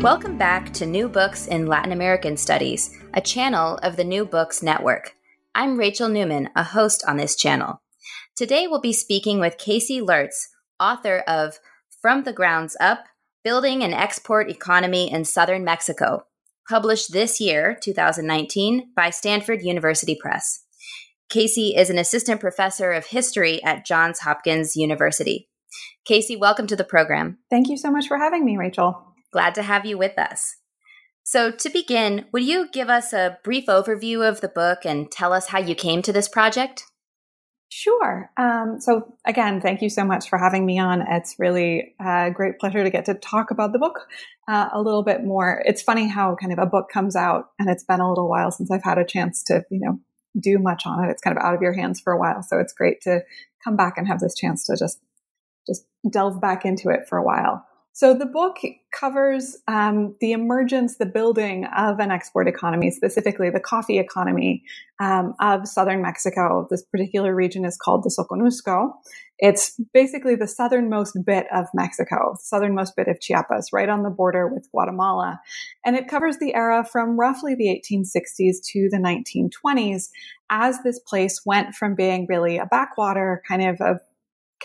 Welcome back to New Books in Latin American Studies, a channel of the New Books Network. I'm Rachel Newman, a host on this channel. Today we'll be speaking with Casey Lurtz, author of From the Grounds Up Building an Export Economy in Southern Mexico, published this year, 2019, by Stanford University Press. Casey is an assistant professor of history at Johns Hopkins University. Casey, welcome to the program. Thank you so much for having me, Rachel. Glad to have you with us. So, to begin, would you give us a brief overview of the book and tell us how you came to this project? Sure. Um, so, again, thank you so much for having me on. It's really a great pleasure to get to talk about the book uh, a little bit more. It's funny how kind of a book comes out, and it's been a little while since I've had a chance to, you know, do much on it. It's kind of out of your hands for a while, so it's great to come back and have this chance to just just delve back into it for a while. So the book covers um, the emergence, the building of an export economy, specifically the coffee economy um, of southern Mexico. This particular region is called the Soconusco. It's basically the southernmost bit of Mexico, southernmost bit of Chiapas, right on the border with Guatemala. And it covers the era from roughly the 1860s to the 1920s as this place went from being really a backwater kind of a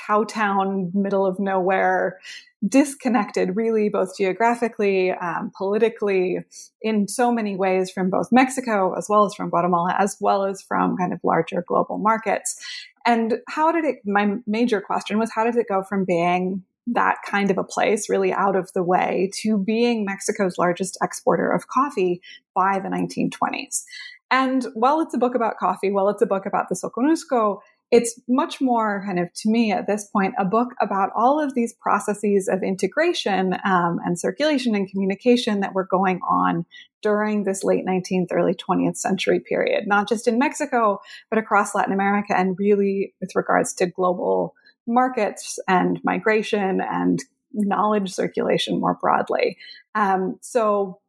cowtown, middle of nowhere, disconnected, really, both geographically, um, politically, in so many ways from both Mexico as well as from Guatemala, as well as from kind of larger global markets. And how did it, my major question was, how did it go from being that kind of a place, really out of the way, to being Mexico's largest exporter of coffee by the 1920s? And while it's a book about coffee, while it's a book about the Soconusco, it's much more kind of to me at this point a book about all of these processes of integration um, and circulation and communication that were going on during this late 19th early 20th century period not just in mexico but across latin america and really with regards to global markets and migration and knowledge circulation more broadly. Um, so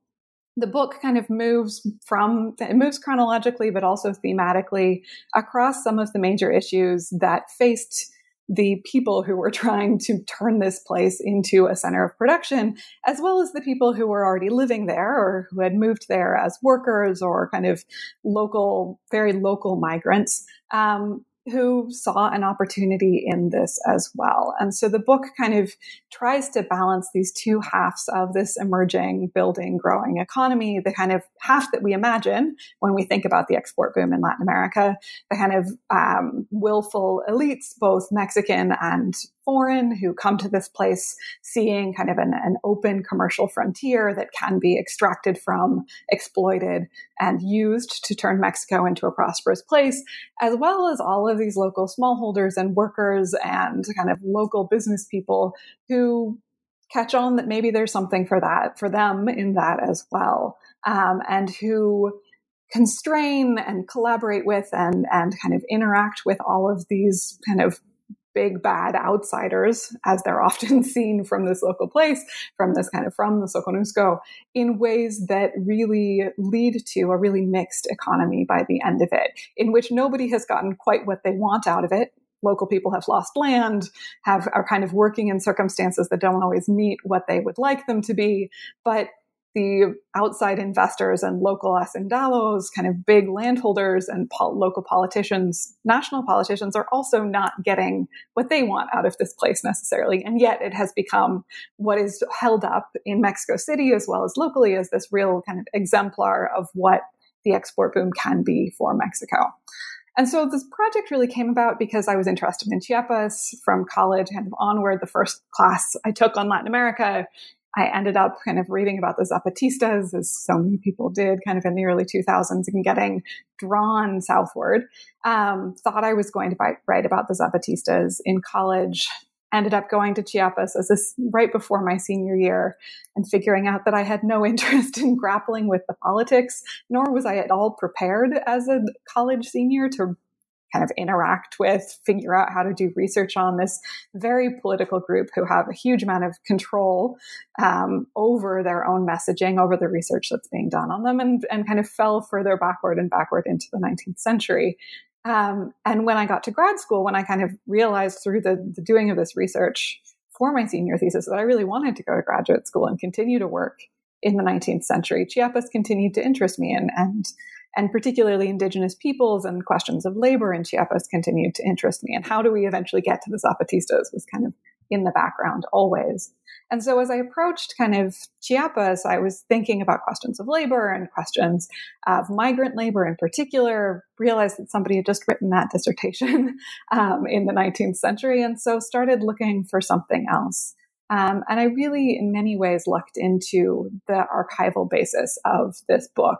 the book kind of moves from it moves chronologically but also thematically across some of the major issues that faced the people who were trying to turn this place into a center of production, as well as the people who were already living there or who had moved there as workers or kind of local, very local migrants. Um, who saw an opportunity in this as well. And so the book kind of tries to balance these two halves of this emerging, building, growing economy, the kind of half that we imagine when we think about the export boom in Latin America, the kind of um, willful elites, both Mexican and foreign who come to this place seeing kind of an, an, open commercial frontier that can be extracted from, exploited, and used to turn Mexico into a prosperous place, as well as all of these local smallholders and workers and kind of local business people who catch on that maybe there's something for that for them in that as well um, and who constrain and collaborate with and and kind of interact with all of these kind of big bad outsiders, as they're often seen from this local place, from this kind of from the Soconusco, in ways that really lead to a really mixed economy by the end of it, in which nobody has gotten quite what they want out of it. Local people have lost land, have are kind of working in circumstances that don't always meet what they would like them to be, but the outside investors and local hacendados, kind of big landholders and pol- local politicians, national politicians are also not getting what they want out of this place necessarily. And yet it has become what is held up in Mexico City as well as locally as this real kind of exemplar of what the export boom can be for Mexico. And so this project really came about because I was interested in Chiapas from college of onward. The first class I took on Latin America I ended up kind of reading about the Zapatistas, as so many people did, kind of in the early 2000s, and getting drawn southward. Um, thought I was going to write about the Zapatistas in college. ended up going to Chiapas as this right before my senior year and figuring out that I had no interest in grappling with the politics, nor was I at all prepared as a college senior to kind of interact with, figure out how to do research on this very political group who have a huge amount of control um, over their own messaging, over the research that's being done on them, and, and kind of fell further backward and backward into the 19th century. Um, and when I got to grad school, when I kind of realized through the, the doing of this research for my senior thesis that I really wanted to go to graduate school and continue to work in the 19th century, Chiapas continued to interest me and, and and particularly indigenous peoples and questions of labor in Chiapas continued to interest me. And how do we eventually get to the Zapatistas was kind of in the background always. And so as I approached kind of Chiapas, I was thinking about questions of labor and questions of migrant labor in particular, realized that somebody had just written that dissertation um, in the 19th century, and so started looking for something else. Um, and I really, in many ways, looked into the archival basis of this book.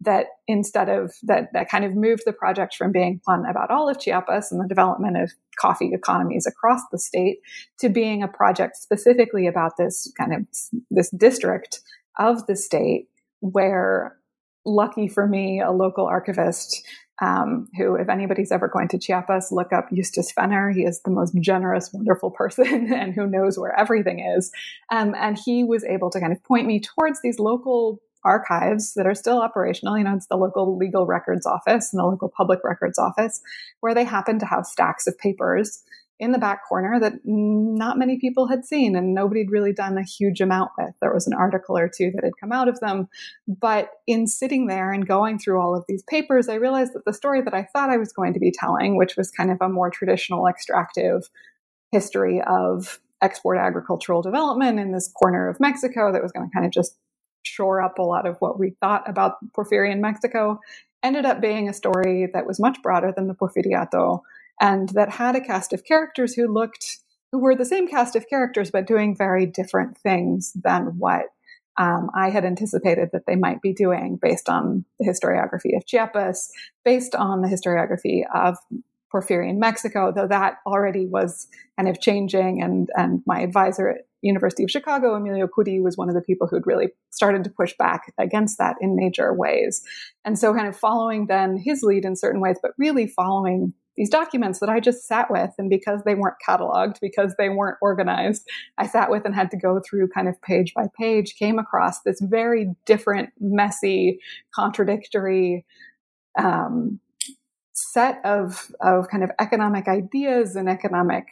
That instead of that, that kind of moved the project from being one about all of Chiapas and the development of coffee economies across the state to being a project specifically about this kind of this district of the state where lucky for me, a local archivist um, who, if anybody's ever going to Chiapas, look up Eustace Fenner. He is the most generous, wonderful person and who knows where everything is. Um, and he was able to kind of point me towards these local archives that are still operational. You know, it's the local legal records office and the local public records office, where they happen to have stacks of papers in the back corner that not many people had seen and nobody had really done a huge amount with. There was an article or two that had come out of them. But in sitting there and going through all of these papers, I realized that the story that I thought I was going to be telling, which was kind of a more traditional extractive history of export agricultural development in this corner of Mexico that was going to kind of just shore up a lot of what we thought about Porfirian Mexico, ended up being a story that was much broader than the Porfiriato and that had a cast of characters who looked who were the same cast of characters but doing very different things than what um, I had anticipated that they might be doing based on the historiography of Chiapas, based on the historiography of Porfirian Mexico, though that already was kind of changing. And, and my advisor at University of Chicago, Emilio Kourí, was one of the people who'd really started to push back against that in major ways. And so kind of following then his lead in certain ways, but really following these documents that I just sat with. And because they weren't cataloged, because they weren't organized, I sat with and had to go through kind of page by page, came across this very different, messy, contradictory um, set of, of kind of economic ideas and economic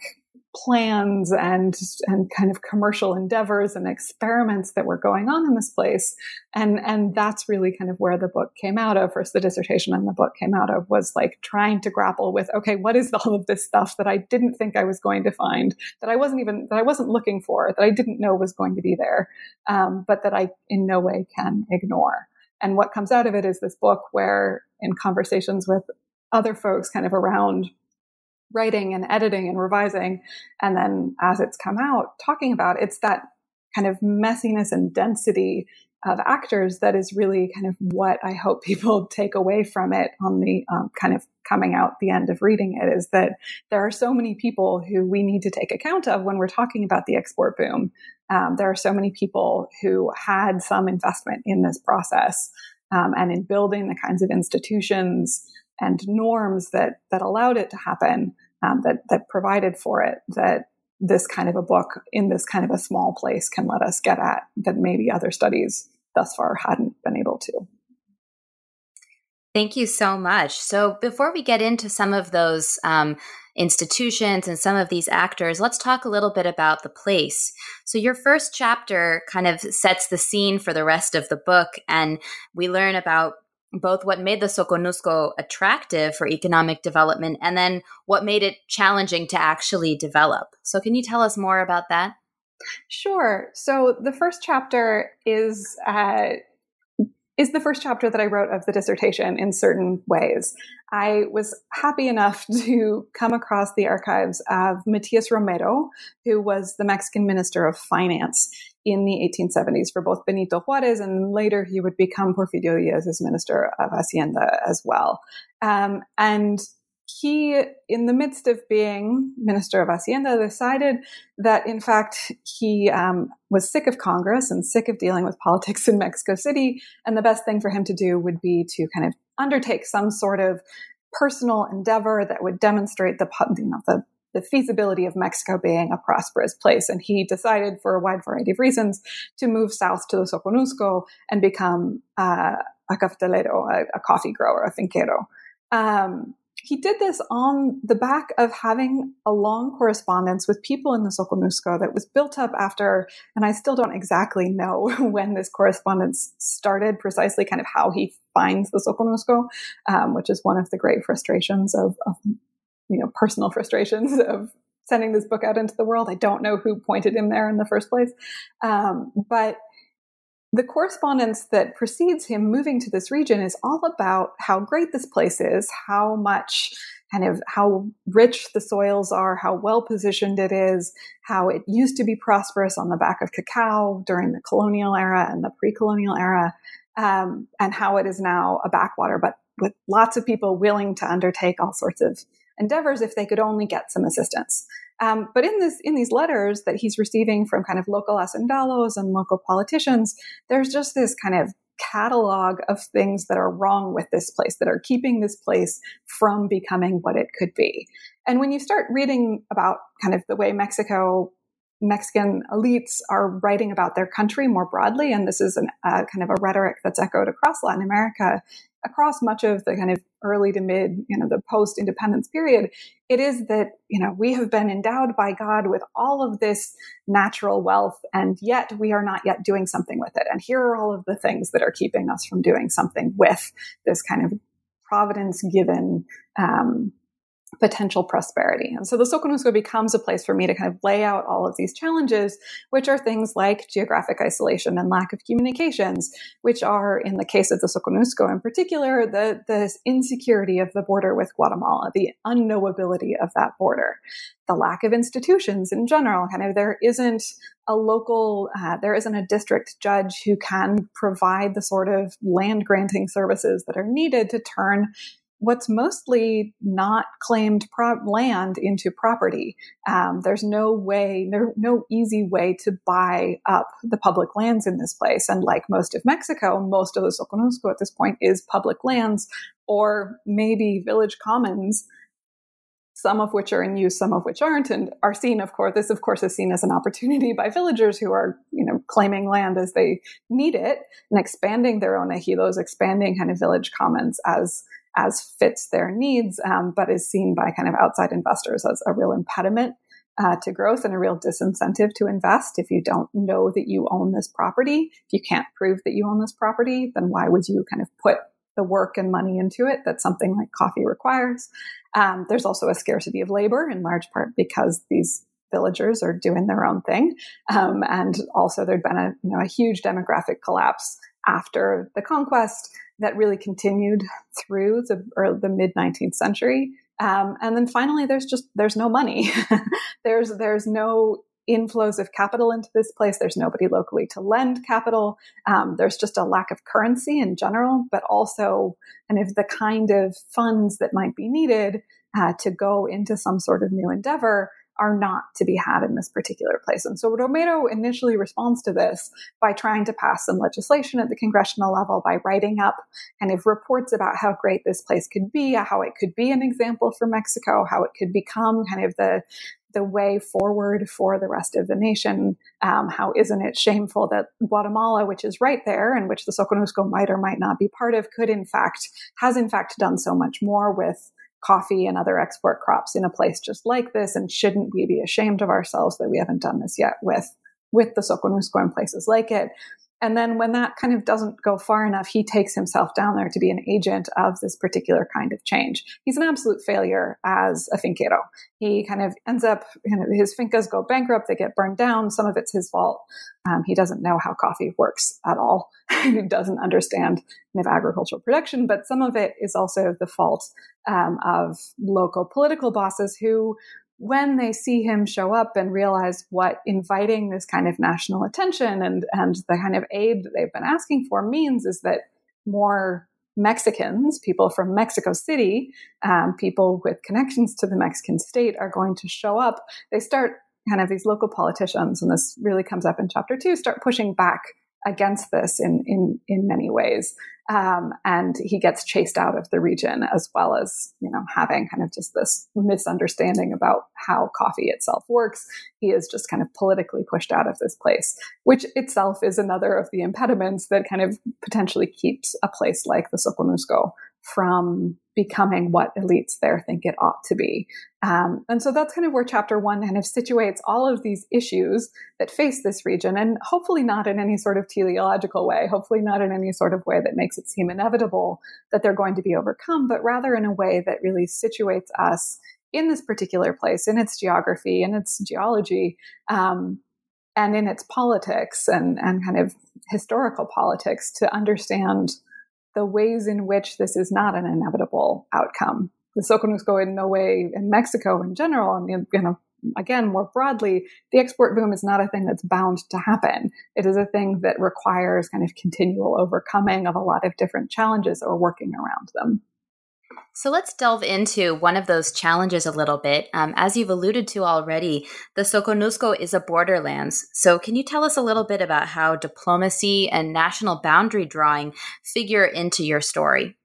plans and and kind of commercial endeavors and experiments that were going on in this place. And and that's really kind of where the book came out of first the dissertation and the book came out of was like trying to grapple with okay what is all of this stuff that I didn't think I was going to find that I wasn't even that I wasn't looking for that I didn't know was going to be there um, but that I in no way can ignore. And what comes out of it is this book where in conversations with other folks kind of around writing and editing and revising. And then as it's come out, talking about it's that kind of messiness and density of actors that is really kind of what I hope people take away from it on the um, kind of coming out the end of reading it is that there are so many people who we need to take account of when we're talking about the export boom. Um, there are so many people who had some investment in this process um, and in building the kinds of institutions and norms that that allowed it to happen, um, that that provided for it, that this kind of a book in this kind of a small place can let us get at that maybe other studies thus far hadn't been able to. Thank you so much. So, before we get into some of those um, institutions and some of these actors, let's talk a little bit about the place. So, your first chapter kind of sets the scene for the rest of the book, and we learn about both what made the Soconusco attractive for economic development and then what made it challenging to actually develop. So, can you tell us more about that? Sure. So, the first chapter is uh, is the first chapter that I wrote of the dissertation in certain ways. I was happy enough to come across the archives of Matias Romero, who was the Mexican Minister of Finance in the 1870s for both Benito Juarez, and later he would become Porfirio Diaz's Minister of Hacienda as well. Um, and he, in the midst of being Minister of Hacienda, decided that in fact he um, was sick of Congress and sick of dealing with politics in Mexico City. And the best thing for him to do would be to kind of undertake some sort of personal endeavor that would demonstrate the, you know, the, the feasibility of Mexico being a prosperous place. And he decided, for a wide variety of reasons, to move south to the Soconusco and become uh, a cafetalero, a, a, coffee grower, a finquero. Um, he did this on the back of having a long correspondence with people in the Soconusco that was built up after, and I still don't exactly know when this correspondence started, precisely kind of how he finds the Soconusco, um, which is one of the great frustrations of, of, you know, personal frustrations of sending this book out into the world. I don't know who pointed him there in the first place. Um, but the correspondence that precedes him moving to this region is all about how great this place is, how much kind of how rich the soils are, how well positioned it is, how it used to be prosperous on the back of cacao during the colonial era and the pre-colonial era, um, and how it is now a backwater, but with lots of people willing to undertake all sorts of endeavors if they could only get some assistance. Um, but in this, in these letters that he's receiving from kind of local hacendados and local politicians, there's just this kind of catalog of things that are wrong with this place that are keeping this place from becoming what it could be. And when you start reading about kind of the way Mexico Mexican elites are writing about their country more broadly, and this is an, uh, kind of a rhetoric that's echoed across Latin America across much of the kind of early to mid, you know, the post independence period, it is that, you know, we have been endowed by God with all of this natural wealth, and yet we are not yet doing something with it. And here are all of the things that are keeping us from doing something with this kind of providence given um, potential prosperity. And so the Soconusco becomes a place for me to kind of lay out all of these challenges, which are things like geographic isolation and lack of communications, which are, in the case of the Soconusco in particular, the, the insecurity of the border with Guatemala, the unknowability of that border, the lack of institutions in general. Kind of there isn't a local, uh, there isn't a district judge who can provide the sort of land granting services that are needed to turn what's mostly not claimed pro- land into property. Um, there's no way, no, no easy way to buy up the public lands in this place. And like most of Mexico, most of the Soconusco at this point is public lands or maybe village commons some of which are in use, some of which aren't, and are seen, of course, this of course is seen as an opportunity by villagers who are, you know, claiming land as they need it and expanding their own ejidos, expanding kind of village commons as as fits their needs, um, but is seen by kind of outside investors as a real impediment uh, to growth and a real disincentive to invest. If you don't know that you own this property, if you can't prove that you own this property, then why would you kind of put the work and money into it that something like coffee requires? Um, there's also a scarcity of labor in large part because these villagers are doing their own thing. Um, and also there'd been a, you know, a huge demographic collapse after the conquest that really continued through the, the mid 19th century. Um, and then finally, there's just there's no money. there's there's no inflows of capital into this place. There's nobody locally to lend capital. Um, there's just a lack of currency in general, but also kind of the kind of funds that might be needed uh, to go into some sort of new endeavor are not to be had in this particular place. And so Romero initially responds to this by trying to pass some legislation at the congressional level, by writing up kind of reports about how great this place could be, how it could be an example for Mexico, how it could become kind of the the way forward for the rest of the nation. Um, how isn't it shameful that Guatemala, which is right there and which the Soconusco might or might not be part of, could in fact, has in fact done so much more with coffee and other export crops in a place just like this? And shouldn't we be ashamed of ourselves that we haven't done this yet with, with the Soconusco and places like it? And then when that kind of doesn't go far enough, he takes himself down there to be an agent of this particular kind of change. He's an absolute failure as a finquero. He kind of ends up, you know, his fincas go bankrupt, they get burned down. Some of it's his fault. Um, he doesn't know how coffee works at all. he doesn't understand kind of agricultural production, but some of it is also the fault um, of local political bosses who when they see him show up and realize what inviting this kind of national attention and, and the kind of aid that they've been asking for means is that more Mexicans, people from Mexico City, um, people with connections to the Mexican state are going to show up. They start kind of these local politicians, and this really comes up in chapter two, start pushing back against this in in in many ways. Um, and he gets chased out of the region as well as you know having kind of just this misunderstanding about how coffee itself works he is just kind of politically pushed out of this place which itself is another of the impediments that kind of potentially keeps a place like the soconusco from becoming what elites there think it ought to be. Um, and so that's kind of where chapter one kind of situates all of these issues that face this region, and hopefully not in any sort of teleological way, hopefully not in any sort of way that makes it seem inevitable that they're going to be overcome, but rather in a way that really situates us in this particular place, in its geography, in its geology, um, and in its politics and, and kind of historical politics to understand the ways in which this is not an inevitable outcome. The Soconusco in no way, in Mexico in general, and you know, again, more broadly, the export boom is not a thing that's bound to happen. It is a thing that requires kind of continual overcoming of a lot of different challenges or working around them. So let's delve into one of those challenges a little bit. Um, as you've alluded to already, the Soconusco is a borderlands. So can you tell us a little bit about how diplomacy and national boundary drawing figure into your story?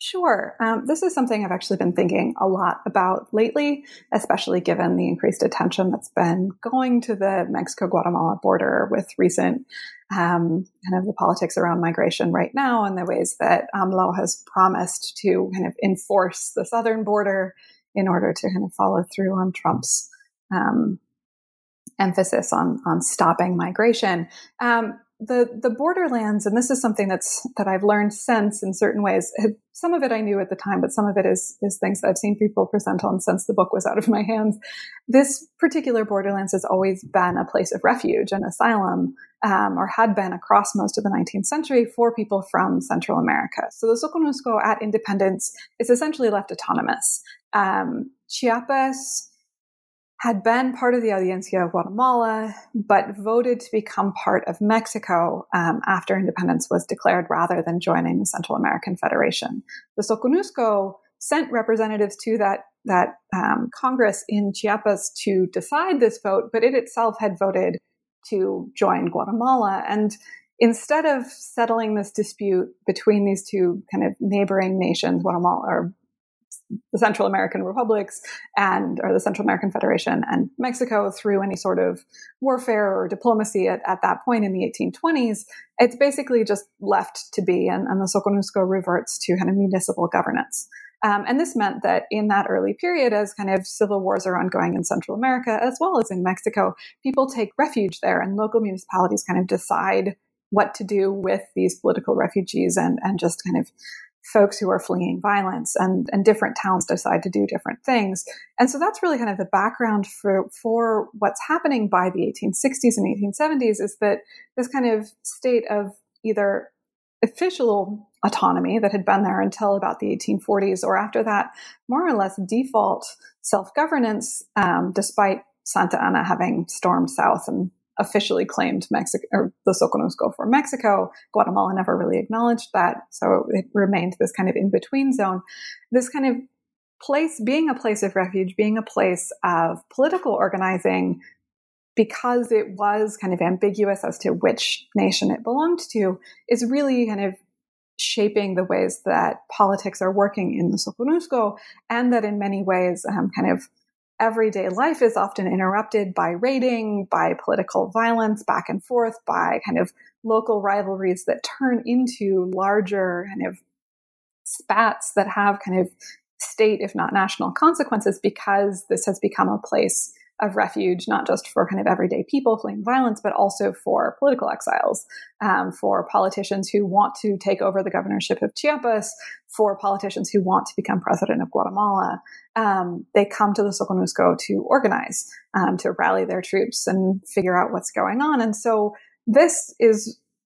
Sure. Um, this is something I've actually been thinking a lot about lately, especially given the increased attention that's been going to the Mexico Guatemala border with recent um, kind of the politics around migration right now and the ways that AMLO has promised to kind of enforce the southern border in order to kind of follow through on Trump's um, emphasis on on stopping migration. Um, the the borderlands, and this is something that's that I've learned since in certain ways. Some of it I knew at the time, but some of it is is things that I've seen people present on since the book was out of my hands. This particular borderlands has always been a place of refuge and asylum, um, or had been across most of the 19th century for people from Central America. So the Soconusco at independence is essentially left autonomous. Um, Chiapas had been part of the Audiencia of Guatemala, but voted to become part of Mexico um, after independence was declared rather than joining the Central American Federation. The Soconusco sent representatives to that, that um, Congress in Chiapas to decide this vote, but it itself had voted to join Guatemala. And instead of settling this dispute between these two kind of neighboring nations, Guatemala or the Central American republics and or the Central American Federation and Mexico through any sort of warfare or diplomacy at, at that point in the 1820s, it's basically just left to be, and, and the Soconusco reverts to kind of municipal governance. Um, and this meant that in that early period, as kind of civil wars are ongoing in Central America as well as in Mexico, people take refuge there, and local municipalities kind of decide what to do with these political refugees and, and just kind of folks who are fleeing violence and, and different towns decide to do different things. And so that's really kind of the background for, for what's happening by the 1860s and 1870s is that this kind of state of either official autonomy that had been there until about the 1840s or after that, more or less default self-governance, um, despite Santa Anna having stormed south and officially claimed Mexico or the Soconusco for Mexico. Guatemala never really acknowledged that, so it remained this kind of in between zone. This kind of place, being a place of refuge, being a place of political organizing, because it was kind of ambiguous as to which nation it belonged to, is really kind of shaping the ways that politics are working in the Soconusco, and that in many ways, um, kind of everyday life is often interrupted by raiding, by political violence back and forth, by kind of local rivalries that turn into larger kind of spats that have kind of state, if not national consequences, because this has become a place of refuge, not just for kind of everyday people fleeing violence, but also for political exiles, um, for politicians who want to take over the governorship of Chiapas, for politicians who want to become president of Guatemala. Um, they come to the Soconusco to organize, um, to rally their troops and figure out what's going on. And so this is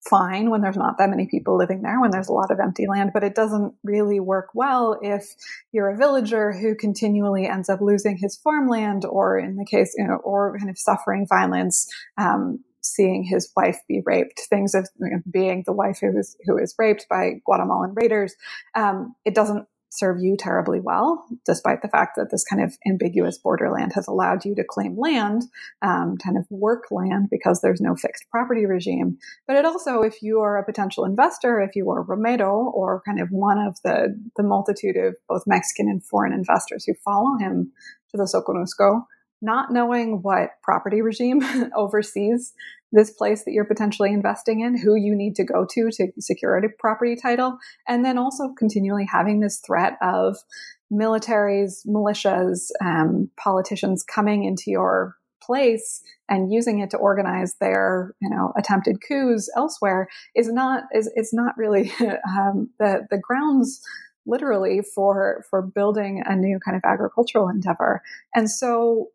fine when there's not that many people living there, when there's a lot of empty land, but it doesn't really work well if you're a villager who continually ends up losing his farmland or in the case, you know, or kind of suffering violence, um, seeing his wife be raped, things of you know, being the wife who is who is raped by Guatemalan raiders. Um, it doesn't serve you terribly well, despite the fact that this kind of ambiguous borderland has allowed you to claim land, um, kind of work land, because there's no fixed property regime. But it also, if you are a potential investor, if you are Romero or kind of one of the, the multitude of both Mexican and foreign investors who follow him to the Soconusco, not knowing what property regime oversees this place that you're potentially investing in, who you need to go to to secure a property title, and then also continually having this threat of militaries, militias, um, politicians coming into your place and using it to organize their you know attempted coups elsewhere is not is is not really um, the the grounds literally for for building a new kind of agricultural endeavor. And so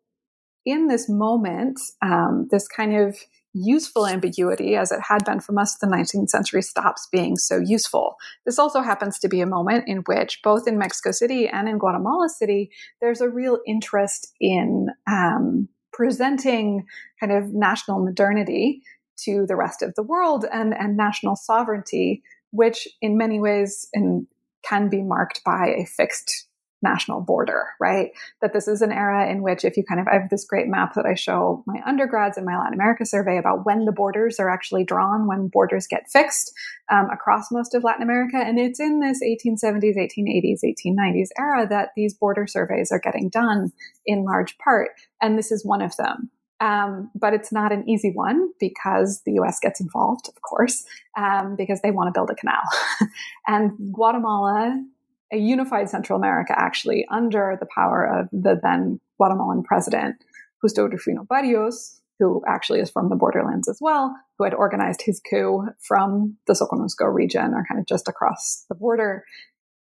in this moment um, this kind of useful ambiguity, as it had been for most of the 19th century, stops being so useful. This also happens to be a moment in which, both in Mexico City and in Guatemala City, there's a real interest in um, presenting kind of national modernity to the rest of the world and, and national sovereignty, which in many ways in, can be marked by a fixed national border, right? That this is an era in which, if you kind of, I have this great map that I show my undergrads in my Latin America survey about when the borders are actually drawn, when borders get fixed um, across most of Latin America. And it's in this 1870s, 1880s, 1890s era that these border surveys are getting done in large part. And this is one of them. Um, but it's not an easy one because the US gets involved, of course, um, because they want to build a canal. and Guatemala a unified Central America actually under the power of the then Guatemalan president, Justo Rufino Barrios, who actually is from the borderlands as well, who had organized his coup from the Soconusco region or kind of just across the border.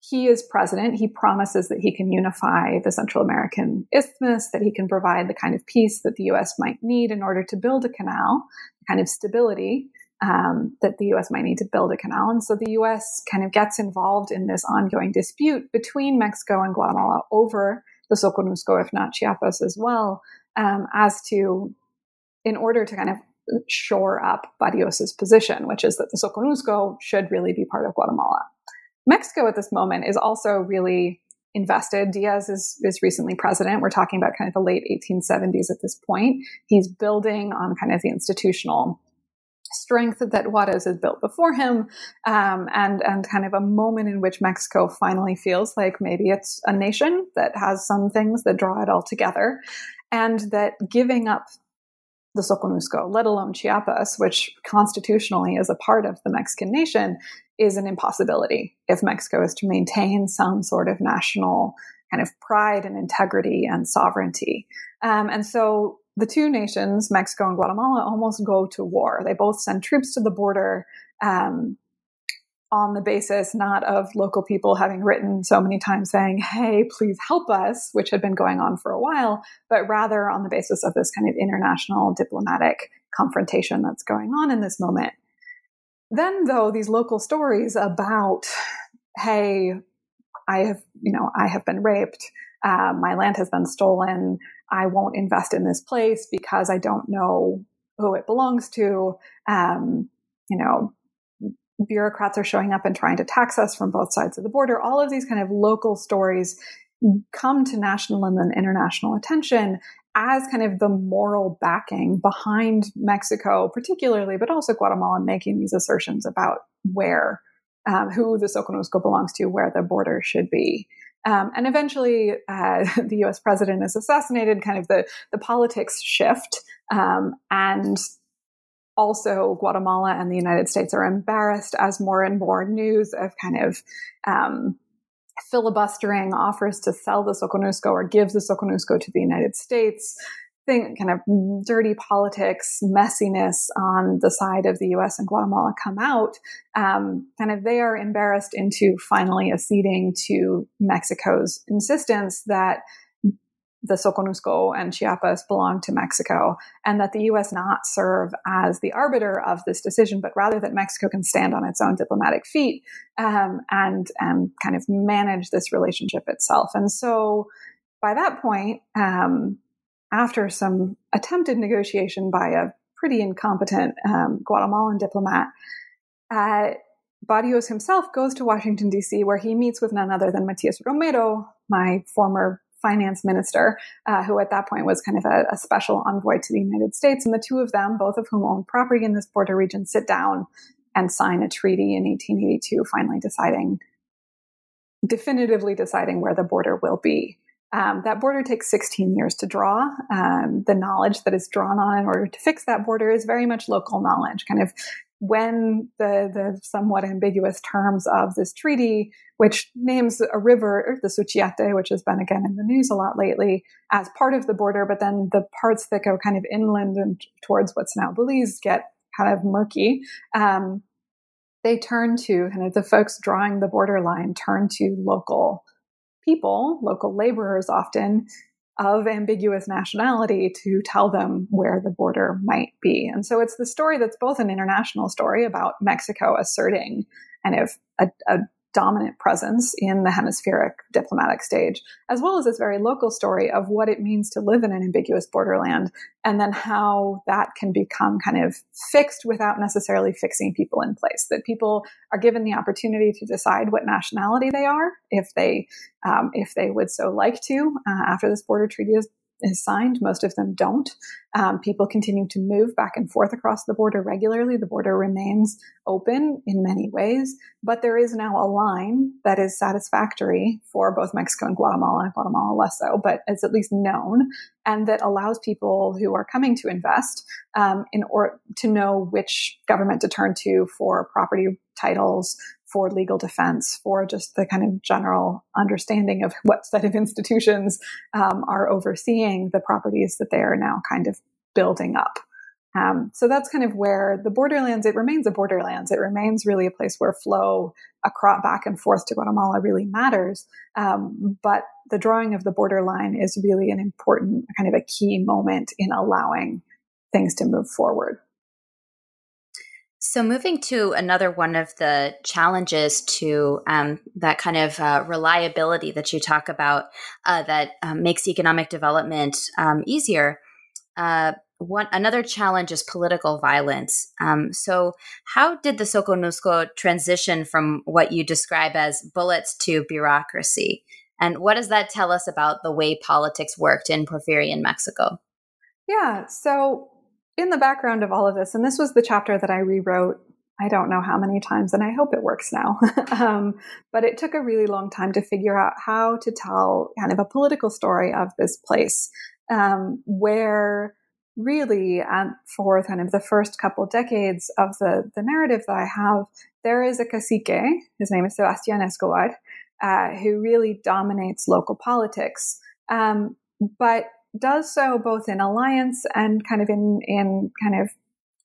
He is president. He promises that he can unify the Central American isthmus, that he can provide the kind of peace that the US might need in order to build a canal, kind of stability um, that the US might need to build a canal. And so the US kind of gets involved in this ongoing dispute between Mexico and Guatemala over the Soconusco, if not Chiapas as well, um, as to, in order to kind of shore up Barrios's position, which is that the Soconusco should really be part of Guatemala. Mexico at this moment is also really invested. Diaz is, is recently president. We're talking about kind of the late 1870s at this point. He's building on kind of the institutional strength that Juarez has built before him, um, and and kind of a moment in which Mexico finally feels like maybe it's a nation that has some things that draw it all together, and that giving up the Soconusco, let alone Chiapas, which constitutionally is a part of the Mexican nation, is an impossibility if Mexico is to maintain some sort of national kind of pride and integrity and sovereignty. Um, and so the two nations, Mexico and Guatemala, almost go to war. They both send troops to the border um, on the basis not of local people having written so many times saying, hey, please help us, which had been going on for a while, but rather on the basis of this kind of international diplomatic confrontation that's going on in this moment. Then, though, these local stories about, hey, I have, you know, I have been raped, uh, my land has been stolen, I won't invest in this place because I don't know who it belongs to. Um, you know, bureaucrats are showing up and trying to tax us from both sides of the border. All of these kind of local stories come to national and then international attention as kind of the moral backing behind Mexico, particularly, but also Guatemala making these assertions about where, um, who the Soconusco belongs to, where the border should be. Um, and eventually, uh, the U.S. president is assassinated. Kind of the the politics shift, um, and also Guatemala and the United States are embarrassed as more and more news of kind of um, filibustering offers to sell the Soconusco or give the Soconusco to the United States thing, kind of dirty politics, messiness on the side of the U.S. and Guatemala come out, um, kind of they are embarrassed into finally acceding to Mexico's insistence that the Soconusco and Chiapas belong to Mexico, and that the U.S. not serve as the arbiter of this decision, but rather that Mexico can stand on its own diplomatic feet um, and and kind of manage this relationship itself. And so, by that point, um, after some attempted negotiation by a pretty incompetent um, Guatemalan diplomat, uh, Barrios himself goes to Washington, D.C., where he meets with none other than Matias Romero, my former finance minister, uh, who at that point was kind of a, a, special envoy to the United States. And the two of them, both of whom own property in this border region, sit down and sign a treaty in 1882, finally deciding, definitively deciding where the border will be. Um, that border takes 16 years to draw. Um, the knowledge that is drawn on in order to fix that border is very much local knowledge, kind of when the, the somewhat ambiguous terms of this treaty, which names a river, the Suchiate, which has been again in the news a lot lately, as part of the border, but then the parts that go kind of inland and towards what's now Belize get kind of murky. Um, they turn to kind of the folks drawing the borderline turn to local people, local laborers often, of ambiguous nationality to tell them where the border might be. And so it's the story that's both an international story about Mexico asserting kind of a, a dominant presence in the hemispheric diplomatic stage, as well as this very local story of what it means to live in an ambiguous borderland, and then how that can become kind of fixed without necessarily fixing people in place. That people are given the opportunity to decide what nationality they are if they um, if they would so like to uh, after this border treaty is is signed. Most of them don't. Um, people continue to move back and forth across the border regularly. The border remains open in many ways, but there is now a line that is satisfactory for both Mexico and Guatemala, Guatemala less so, but it's at least known, and that allows people who are coming to invest um, in or to know which government to turn to for property titles, for legal defense, for just the kind of general understanding of what set of institutions um, are overseeing the properties that they are now kind of building up. Um, so that's kind of where the borderlands, it remains a borderlands. It remains really a place where flow across back and forth to Guatemala really matters. Um, but the drawing of the borderline is really an important kind of a key moment in allowing things to move forward. So, moving to another one of the challenges to um, that kind of uh, reliability that you talk about uh, that um, makes economic development um, easier. Uh, one another challenge is political violence. Um, so, how did the Soconusco transition from what you describe as bullets to bureaucracy? And what does that tell us about the way politics worked in Porfirian Mexico? Yeah, so in the background of all of this, and this was the chapter that I rewrote I don't know how many times, and I hope it works now. um, but it took a really long time to figure out how to tell kind of a political story of this place, um, where really, um, for kind of the first couple decades of the, the narrative that I have, there is a cacique, his name is Sebastian Escobar, uh, who really dominates local politics. Um, but does so both in alliance and kind of in in kind of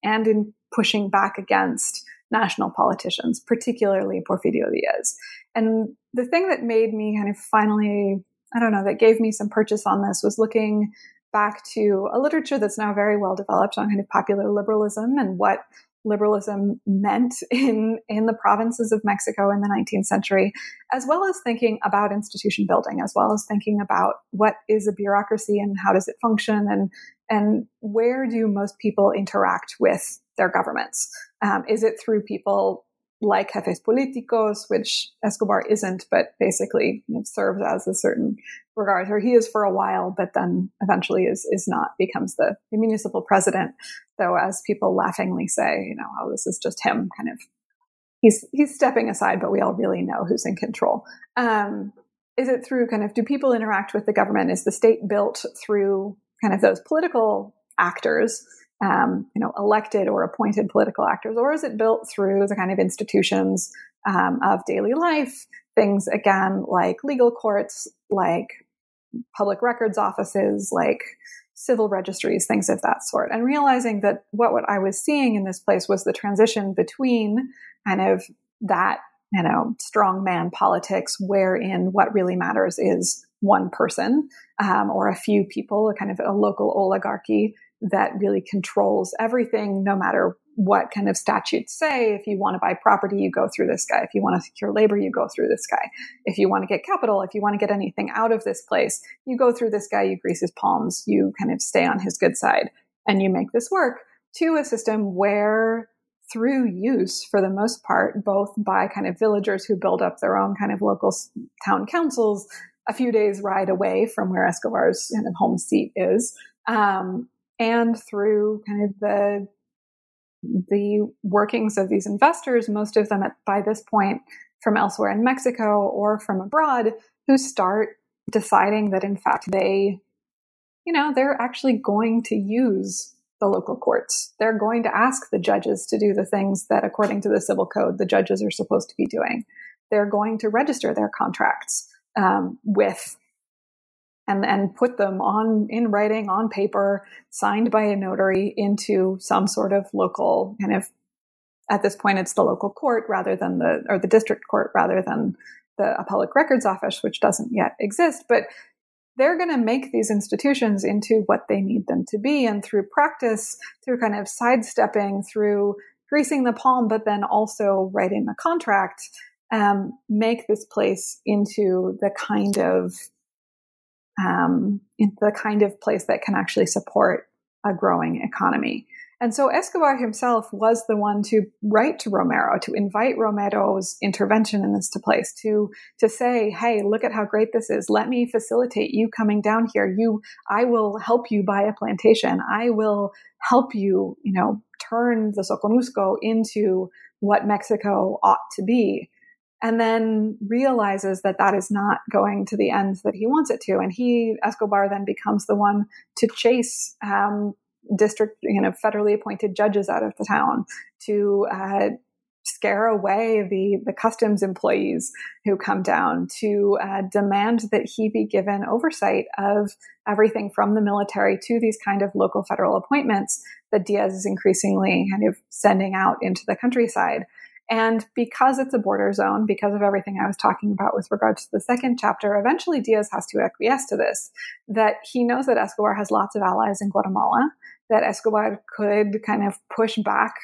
and in pushing back against national politicians, particularly Porfirio Diaz. And the thing that made me kind of finally, I don't know, that gave me some purchase on this was looking back to a literature that's now very well developed on kind of popular liberalism and what liberalism meant in, in the provinces of Mexico in the 19th century, as well as thinking about institution building, as well as thinking about what is a bureaucracy and how does it function and, and where do most people interact with their governments? Um, is it through people like jefes políticos, which Escobar isn't, but basically serves as a certain regard, or he is for a while, but then eventually is is not, becomes the, the municipal president. Though, as people laughingly say, you know, oh, this is just him, kind of. He's he's stepping aside, but we all really know who's in control. Um, is it through kind of do people interact with the government? Is the state built through kind of those political actors? Um, you know, elected or appointed political actors, or is it built through the kind of institutions um, of daily life? Things again like legal courts, like public records offices, like civil registries, things of that sort, and realizing that what what I was seeing in this place was the transition between kind of that you know strongman politics, wherein what really matters is one person um, or a few people, a kind of a local oligarchy that really controls everything, no matter what kind of statutes say. If you want to buy property, you go through this guy. If you want to secure labor, you go through this guy. If you want to get capital, if you want to get anything out of this place, you go through this guy, you grease his palms, you kind of stay on his good side, and you make this work to a system where through use for the most part, both by kind of villagers who build up their own kind of local town councils a few days ride away from where Escobar's kind of home seat is, um, and through kind of the the workings of these investors, most of them at, by this point from elsewhere in Mexico or from abroad, who start deciding that in fact they, you know, they're actually going to use the local courts. They're going to ask the judges to do the things that, according to the civil code, the judges are supposed to be doing. They're going to register their contracts um, with and and put them on in writing on paper signed by a notary into some sort of local kind of at this point it's the local court rather than the or the district court rather than the public records office which doesn't yet exist. But they're going to make these institutions into what they need them to be and through practice through kind of sidestepping through greasing the palm but then also writing the contract um, make this place into the kind of um, the kind of place that can actually support a growing economy. And so Escobar himself was the one to write to Romero, to invite Romero's intervention in this to place, to, to say, hey, look at how great this is. Let me facilitate you coming down here. You, I will help you buy a plantation. I will help you, you know, turn the Soconusco into what Mexico ought to be and then realizes that that is not going to the ends that he wants it to. And he, Escobar, then becomes the one to chase um, district, you know, federally appointed judges out of the town to uh, scare away the the customs employees who come down to uh, demand that he be given oversight of everything from the military to these kind of local federal appointments that Diaz is increasingly kind of sending out into the countryside. And because it's a border zone, because of everything I was talking about with regards to the second chapter, eventually Diaz has to acquiesce to this. That he knows that Escobar has lots of allies in Guatemala, that Escobar could kind of push back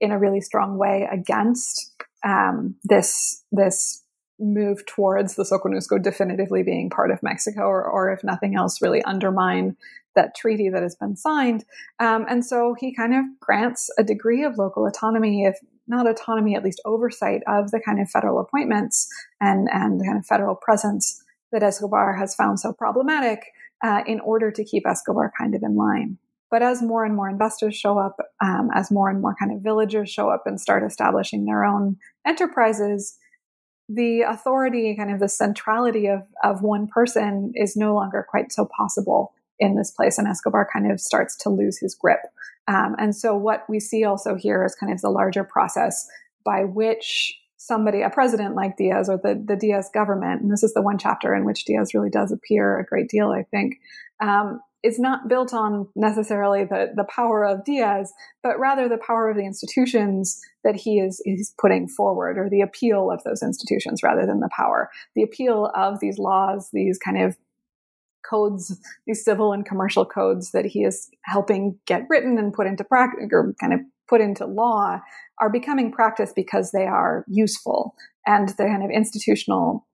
in a really strong way against um, this this move towards the Soconusco definitively being part of Mexico, or, or if nothing else, really undermine that treaty that has been signed. Um, and so he kind of grants a degree of local autonomy, if not autonomy, at least oversight of the kind of federal appointments and, and kind of federal presence that Escobar has found so problematic uh, in order to keep Escobar kind of in line. But as more and more investors show up, um, as more and more kind of villagers show up and start establishing their own enterprises, the authority, kind of the centrality of, of one person is no longer quite so possible in this place. And Escobar kind of starts to lose his grip. Um, and so what we see also here is kind of the larger process by which somebody, a president like Diaz or the, the Diaz government, and this is the one chapter in which Diaz really does appear a great deal, I think, um, is not built on necessarily the, the power of Diaz, but rather the power of the institutions that he is, is putting forward or the appeal of those institutions rather than the power. The appeal of these laws, these kind of codes, these civil and commercial codes that he is helping get written and put into practice or kind of put into law are becoming practice because they are useful and the kind of institutional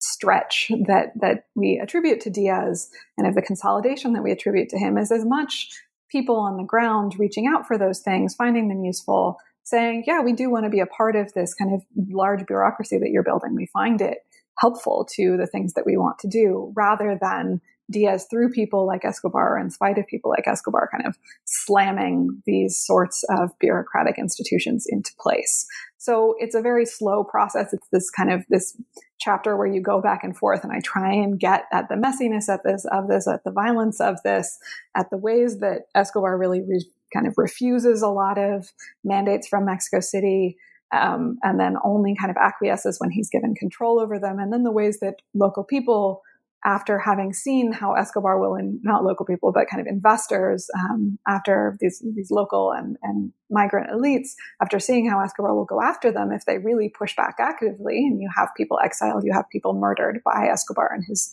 stretch that that we attribute to Diaz and of the consolidation that we attribute to him is as much people on the ground reaching out for those things, finding them useful, saying, "Yeah, we do want to be a part of this kind of large bureaucracy that you're building. We find it helpful to the things that we want to do rather than Diaz through people like Escobar, in spite of people like Escobar, kind of slamming these sorts of bureaucratic institutions into place. So it's a very slow process. It's this kind of this chapter where you go back and forth, and I try and get at the messiness at this of this, at the violence of this, at the ways that Escobar really re- kind of refuses a lot of mandates from Mexico City um, and then only kind of acquiesces when he's given control over them. And then the ways that local people, after having seen how Escobar will, and not local people, but kind of investors, um, after these these local and, and migrant elites, after seeing how Escobar will go after them if they really push back actively, and you have people exiled, you have people murdered by Escobar and his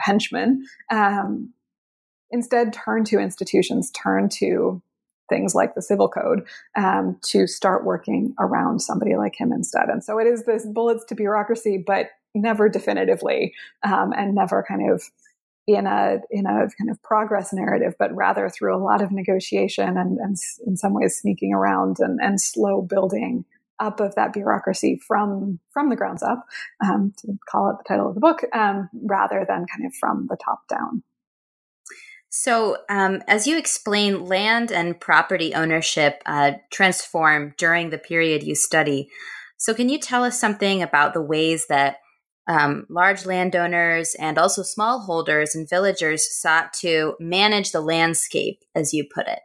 henchmen. Um, instead, turn to institutions, turn to things like the civil code um, to start working around somebody like him instead. And so it is this bullets to bureaucracy, but never definitively um, and never kind of in a in a kind of progress narrative, but rather through a lot of negotiation and, and in some ways sneaking around and, and slow building up of that bureaucracy from from the grounds up, um, to call it the title of the book, um, rather than kind of from the top down. So, um, as you explain, land and property ownership uh, transform during the period you study. So, can you tell us something about the ways that um, large landowners and also smallholders and villagers sought to manage the landscape, as you put it?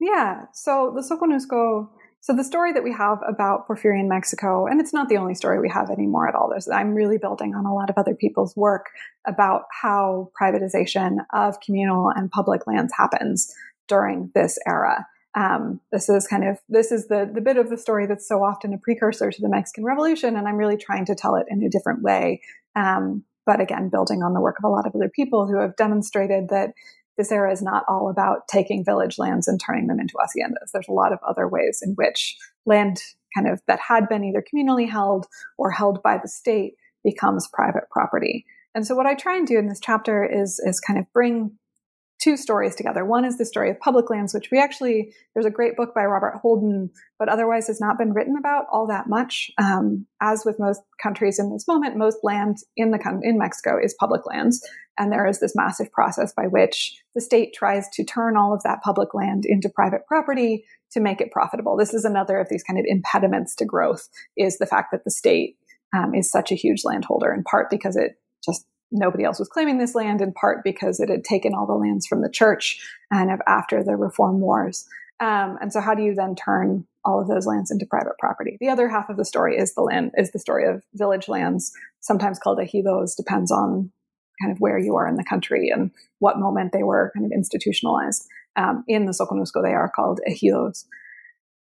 Yeah. So, the Soconusco so the story that we have about Porfirian Mexico, and it's not the only story we have anymore at all. There's, I'm really building on a lot of other people's work about how privatization of communal and public lands happens during this era. Um, this is kind of this is the the bit of the story that's so often a precursor to the Mexican Revolution, and I'm really trying to tell it in a different way. Um, but again, building on the work of a lot of other people who have demonstrated that this era is not all about taking village lands and turning them into haciendas. There's a lot of other ways in which land kind of that had been either communally held or held by the state becomes private property. And so what I try and do in this chapter is is kind of bring two stories together. One is the story of public lands, which we actually, there's a great book by Robert Holden, but otherwise has not been written about all that much. Um, as with most countries in this moment, most land in the in Mexico is public lands. And there is this massive process by which the state tries to turn all of that public land into private property to make it profitable. This is another of these kind of impediments to growth is the fact that the state um, is such a huge landholder in part because it just nobody else was claiming this land in part because it had taken all the lands from the church and of after the reform wars. Um, and so how do you then turn all of those lands into private property? The other half of the story is the land is the story of village lands. Sometimes called ejidos depends on kind of where you are in the country and what moment they were kind of institutionalized. Um, in the soconusco they are called ejidos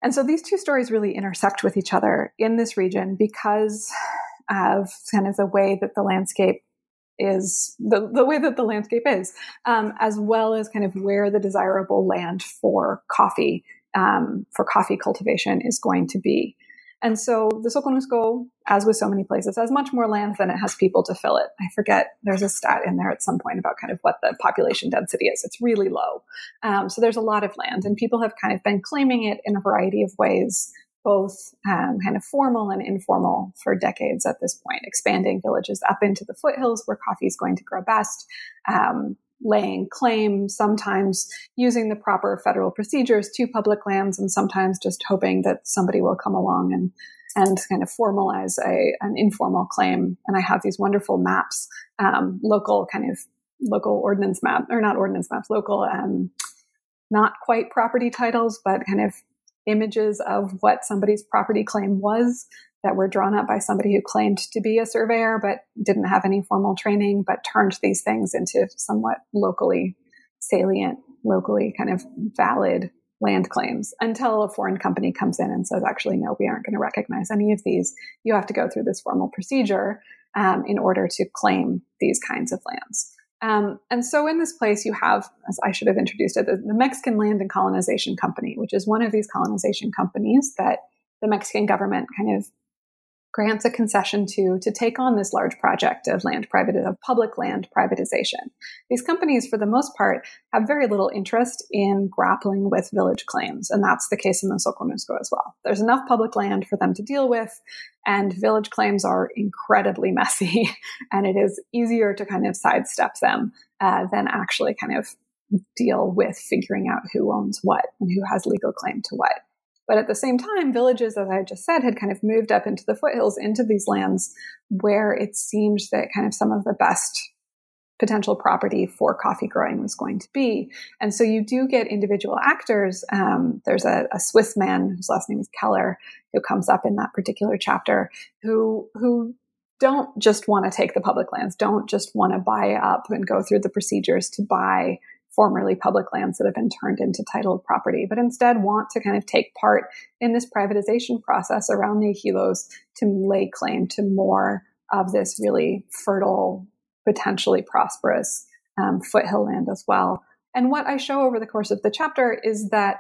and so these two stories really intersect with each other in this region because of kind of the way that the landscape is the, the way that the landscape is, um, as well as kind of where the desirable land for coffee, um, for coffee cultivation is going to be. And so the Soconusco, as with so many places, has much more land than it has people to fill it. I forget, there's a stat in there at some point about kind of what the population density is. It's really low. Um, so there's a lot of land, and people have kind of been claiming it in a variety of ways both um, kind of formal and informal for decades at this point, expanding villages up into the foothills where coffee is going to grow best, um, laying claim, sometimes using the proper federal procedures to public lands, and sometimes just hoping that somebody will come along and and kind of formalize a, an informal claim. And I have these wonderful maps, um, local kind of local ordinance map, or not ordinance maps, local, um, not quite property titles, but kind of images of what somebody's property claim was that were drawn up by somebody who claimed to be a surveyor but didn't have any formal training but turned these things into somewhat locally salient locally kind of valid land claims until a foreign company comes in and says actually no we aren't going to recognize any of these. You have to go through this formal procedure um, in order to claim these kinds of lands um, and so in this place, you have, as I should have introduced it, the, the, Mexican Land and Colonization Company, which is one of these colonization companies that the Mexican government kind of grants a concession to to take on this large project of land private of public land privatization. These companies, for the most part, have very little interest in grappling with village claims, and that's the case in Soconusco as well. There's enough public land for them to deal with, and village claims are incredibly messy, and it is easier to kind of sidestep them uh, than actually kind of deal with figuring out who owns what and who has legal claim to what. But at the same time, villages, as I just said, had kind of moved up into the foothills, into these lands where it seemed that kind of some of the best potential property for coffee growing was going to be. And so you do get individual actors. Um, there's a, a, Swiss man whose last name is Keller who comes up in that particular chapter who who don't just want to take the public lands, don't just want to buy up and go through the procedures to buy formerly public lands that have been turned into titled property, but instead want to kind of take part in this privatization process around the ejidos to lay claim to more of this really fertile, potentially prosperous um, foothill land as well. And what I show over the course of the chapter is that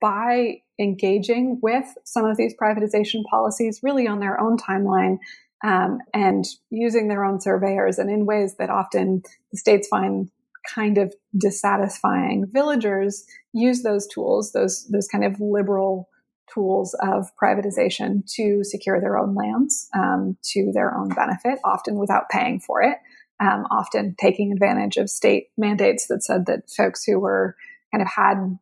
by engaging with some of these privatization policies really on their own timeline, um, and using their own surveyors and in ways that often the states find kind of dissatisfying. Villagers use those tools, those those kind of liberal tools of privatization to secure their own lands um, to their own benefit, often without paying for it, um, often taking advantage of state mandates that said that folks who were kind of had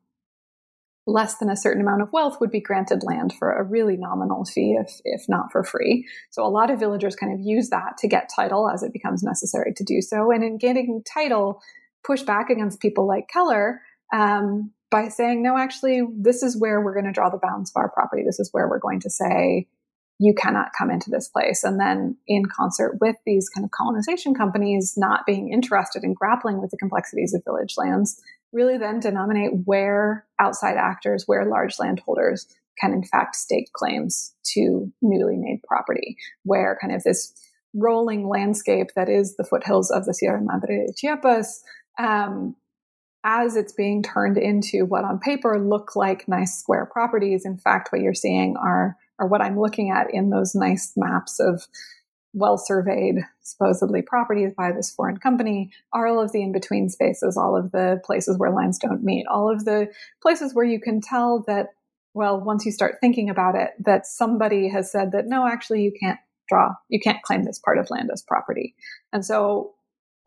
less than a certain amount of wealth would be granted land for a really nominal fee, if, if not for free. So a lot of villagers kind of use that to get title as it becomes necessary to do so. And in getting title, push back against people like Keller um, by saying, no, actually, this is where we're going to draw the bounds of our property. This is where we're going to say, you cannot come into this place. And then, in concert with these kind of colonization companies not being interested in grappling with the complexities of village lands, really then denominate where outside actors, where large landholders can in fact stake claims to newly made property, where kind of this rolling landscape that is the foothills of the Sierra Madre de Chiapas, um, as it's being turned into what on paper look like nice square properties, in fact, what you're seeing are, are what I'm looking at in those nice maps of well surveyed, supposedly properties by this foreign company, are all of the in between spaces, all of the places where lines don't meet, all of the places where you can tell that, well, once you start thinking about it, that somebody has said that no, actually, you can't draw, you can't claim this part of land as property. And so,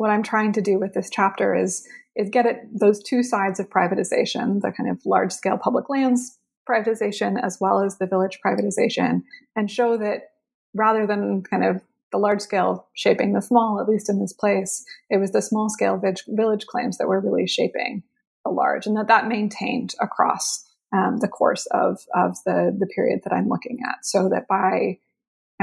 what I'm trying to do with this chapter is is get at those two sides of privatization, the kind of large scale public lands privatization as well as the village privatization, and show that rather than kind of the large scale shaping the small, at least in this place, it was the small scale village claims that were really shaping the large, and that that maintained across um, the course of of the the period that I'm looking at. So that by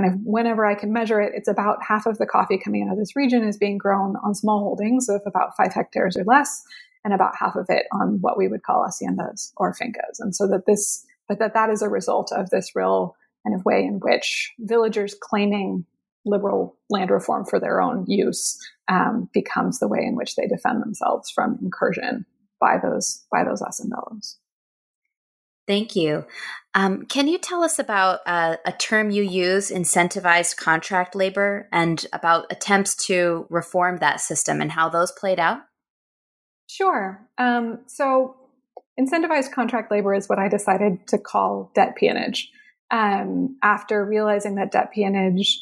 kind of whenever I can measure it, it's about half of the coffee coming out of this region is being grown on small holdings of about five hectares or less, and about half of it on what we would call haciendas or fincas. And so that this, but that that is a result of this real kind of way in which villagers claiming liberal land reform for their own use um, becomes the way in which they defend themselves from incursion by those by those hacendados. Thank you. Um, can you tell us about uh, a term you use, incentivized contract labor, and about attempts to reform that system and how those played out? Sure. Um, so, incentivized contract labor is what I decided to call debt peonage um, after realizing that debt peonage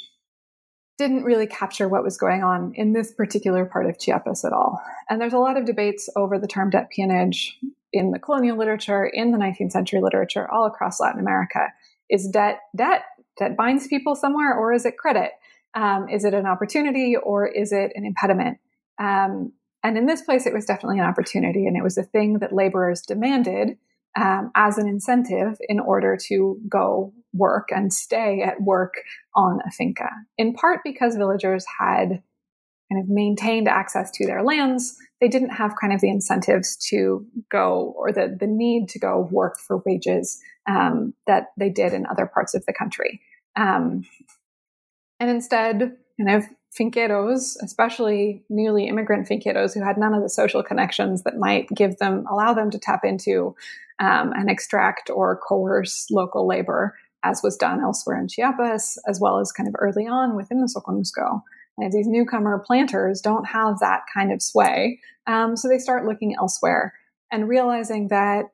didn't really capture what was going on in this particular part of Chiapas at all. And there's a lot of debates over the term debt peonage in the colonial literature, in the 19th century literature, all across Latin America. Is debt debt that binds people somewhere, or is it credit? Um, is it an opportunity, or is it an impediment? Um, and in this place, it was definitely an opportunity, and it was a thing that laborers demanded um, as an incentive in order to go work and stay at work on a finca, in part because villagers had kind of maintained access to their lands. They didn't have kind of the incentives to go or the, the need to go work for wages um, that they did in other parts of the country. Um, and instead, kind of finqueros, especially newly immigrant finqueros who had none of the social connections that might give them, allow them to tap into um, and extract or coerce local labor, as was done elsewhere in Chiapas, as well as kind of early on within the Soconusco. And these newcomer planters don't have that kind of sway. Um, so they start looking elsewhere and realizing that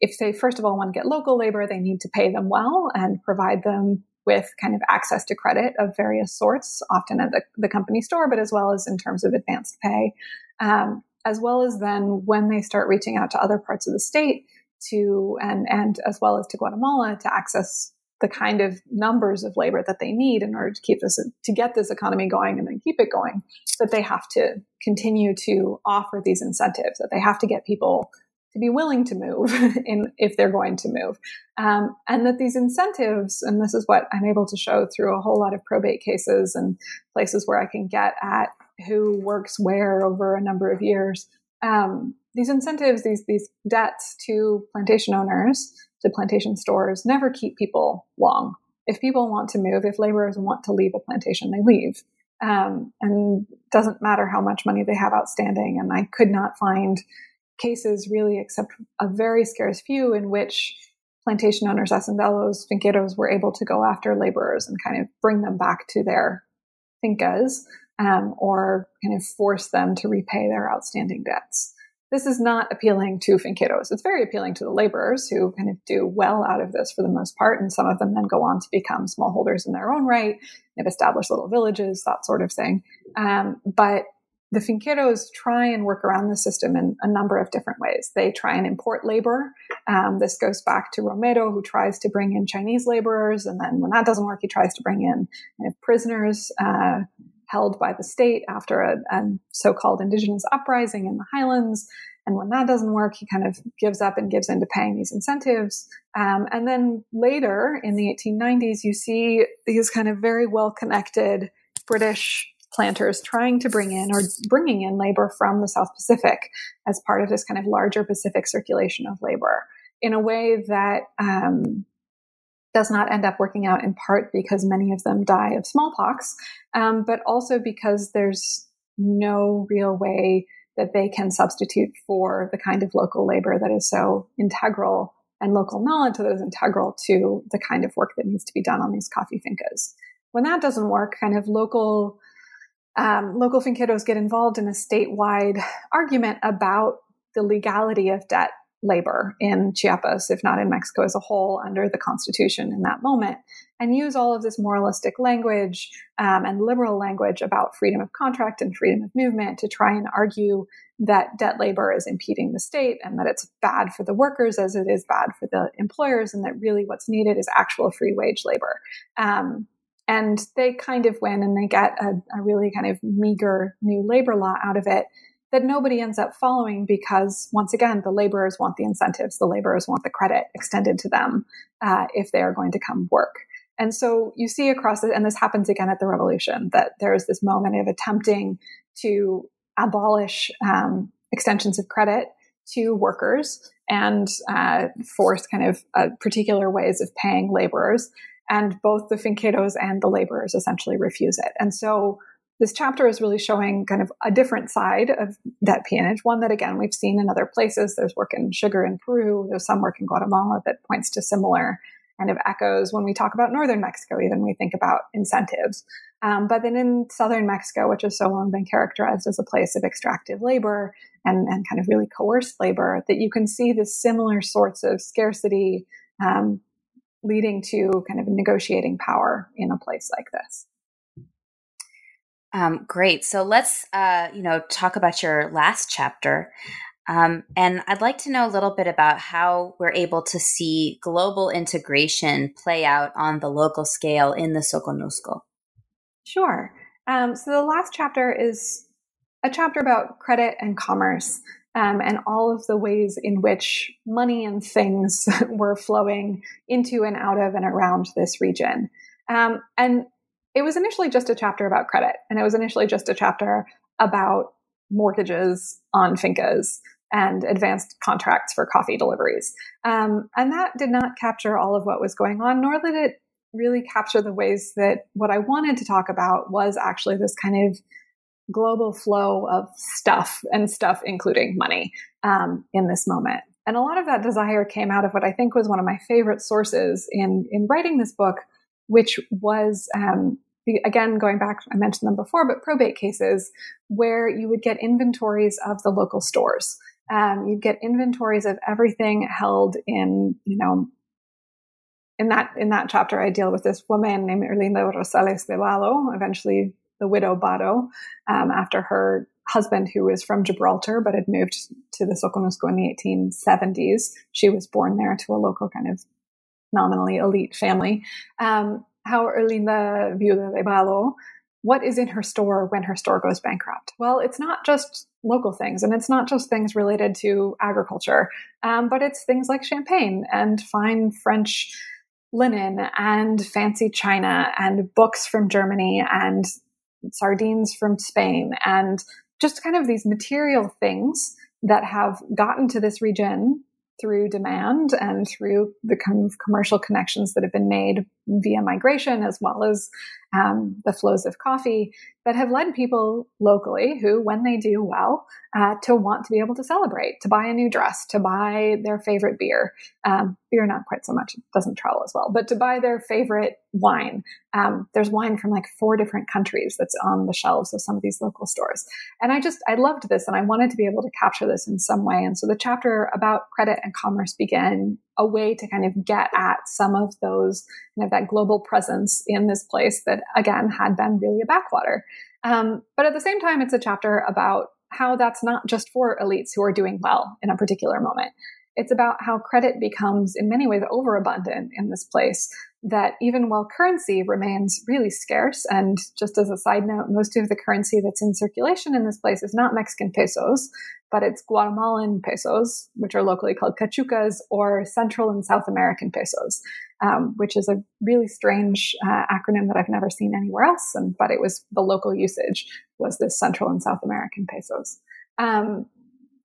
if they, first of all, want to get local labor, they need to pay them well and provide them with kind of access to credit of various sorts, often at the, the company store, but as well as in terms of advanced pay. Um, as well as then when they start reaching out to other parts of the state, to and and as well as to Guatemala to access the kind of numbers of labor that they need in order to keep this to get this economy going and then keep it going that they have to continue to offer these incentives that they have to get people to be willing to move in if they're going to move. Um, and that these incentives and this is what i'm able to show through a whole lot of probate cases and places where i can get at who works where over a number of years um, these incentives, these these debts to plantation owners, to plantation stores, never keep people long. If people want to move, if laborers want to leave a plantation, they leave. Um, and doesn't matter how much money they have outstanding. And I could not find cases really, except a very scarce few, in which plantation owners, hacendados, finqueros were able to go after laborers and kind of bring them back to their fincas um, or kind of force them to repay their outstanding debts. This is not appealing to finqueros. It's very appealing to the laborers who kind of do well out of this for the most part. And some of them then go on to become smallholders in their own right. They've established little villages, that sort of thing. Um, but the finqueros try and work around the system in a number of different ways. They try and import labor. Um, this goes back to Romero, who tries to bring in Chinese laborers, and then when that doesn't work, he tries to bring in prisoners uh, held by the state after a, a so-called indigenous uprising in the highlands. And when that doesn't work, he kind of gives up and gives in to paying these incentives. Um, and then later in the 1890s, you see these kind of very well connected British planters trying to bring in or bringing in labor from the South Pacific as part of this kind of larger Pacific circulation of labor in a way that um, does not end up working out in part because many of them die of smallpox, um, but also because there's no real way that they can substitute for the kind of local labor that is so integral and local knowledge that is integral to the kind of work that needs to be done on these coffee fincas. When that doesn't work, kind of local um, local finqueros get involved in a statewide argument about the legality of debt labor in Chiapas, if not in Mexico as a whole, under the Constitution in that moment, and use all of this moralistic language um, and liberal language about freedom of contract and freedom of movement to try and argue that debt labor is impeding the state and that it's bad for the workers as it is bad for the employers, and that really what's needed is actual free wage labor. Um, and they kind of win and they get a, a really kind of meager new labor law out of it that nobody ends up following because once again the laborers want the incentives the laborers want the credit extended to them uh, if they are going to come work and so you see across it and this happens again at the revolution that there's this moment of attempting to abolish um, extensions of credit to workers and uh, force kind of uh, particular ways of paying laborers and both the finqueros and the laborers essentially refuse it. And so this chapter is really showing kind of a different side of debt peonage, one that again we've seen in other places. There's work in sugar in Peru, there's some work in Guatemala that points to similar kind of echoes when we talk about northern Mexico, even we think about incentives. Um, but then in southern Mexico, which has so long been characterized as a place of extractive labor and, and kind of really coerced labor, that you can see the similar sorts of scarcity um, leading to kind of negotiating power in a place like this. Um, great. So let's, uh, you know, talk about your last chapter. Um, and I'd like to know a little bit about how we're able to see global integration play out on the local scale in the Soconusco. Sure. Um, so the last chapter is a chapter about credit and commerce um, and all of the ways in which money and things were flowing into and out of and around this region. Um, and it was initially just a chapter about credit, and it was initially just a chapter about mortgages on fincas and advanced contracts for coffee deliveries. Um, and that did not capture all of what was going on, nor did it really capture the ways that what I wanted to talk about was actually this kind of global flow of stuff and stuff including money um, in this moment and a lot of that desire came out of what i think was one of my favorite sources in in writing this book which was um, the, again going back i mentioned them before but probate cases where you would get inventories of the local stores um, you'd get inventories of everything held in you know in that in that chapter i deal with this woman named erlinda rosales de Valo, eventually the widow Bato, um, after her husband, who was from Gibraltar but had moved to the Soconusco in the 1870s. She was born there to a local kind of nominally elite family. Um, how Erlinda Viuda de Bato, what is in her store when her store goes bankrupt? Well, it's not just local things and it's not just things related to agriculture, um, but it's things like champagne and fine French linen and fancy china and books from Germany and sardines from Spain, and just kind of these material things that have gotten to this region through demand and through the kind of commercial connections that have been made via migration as well as um, the flows of coffee that have led people locally who, when they do well, uh, to want to be able to celebrate, to buy a new dress, to buy their favorite beer. Um, beer, not quite so much, it doesn't travel as well, but to buy their favorite wine. Um, there's wine from like four different countries that's on the shelves of some of these local stores. And I just, I loved this and I wanted to be able to capture this in some way. And so the chapter about credit and commerce began a way to kind of get at some of those, you know, that global presence in this place that again had been really a backwater. Um, but at the same time, it's a chapter about how that's not just for elites who are doing well in a particular moment. It's about how credit becomes, in many ways, overabundant in this place. That even while currency remains really scarce, and just as a side note, most of the currency that's in circulation in this place is not Mexican pesos, but it's Guatemalan pesos, which are locally called cachucas, or Central and South American pesos, um, which is a really strange uh, acronym that I've never seen anywhere else. And but it was the local usage was this Central and South American pesos. Um,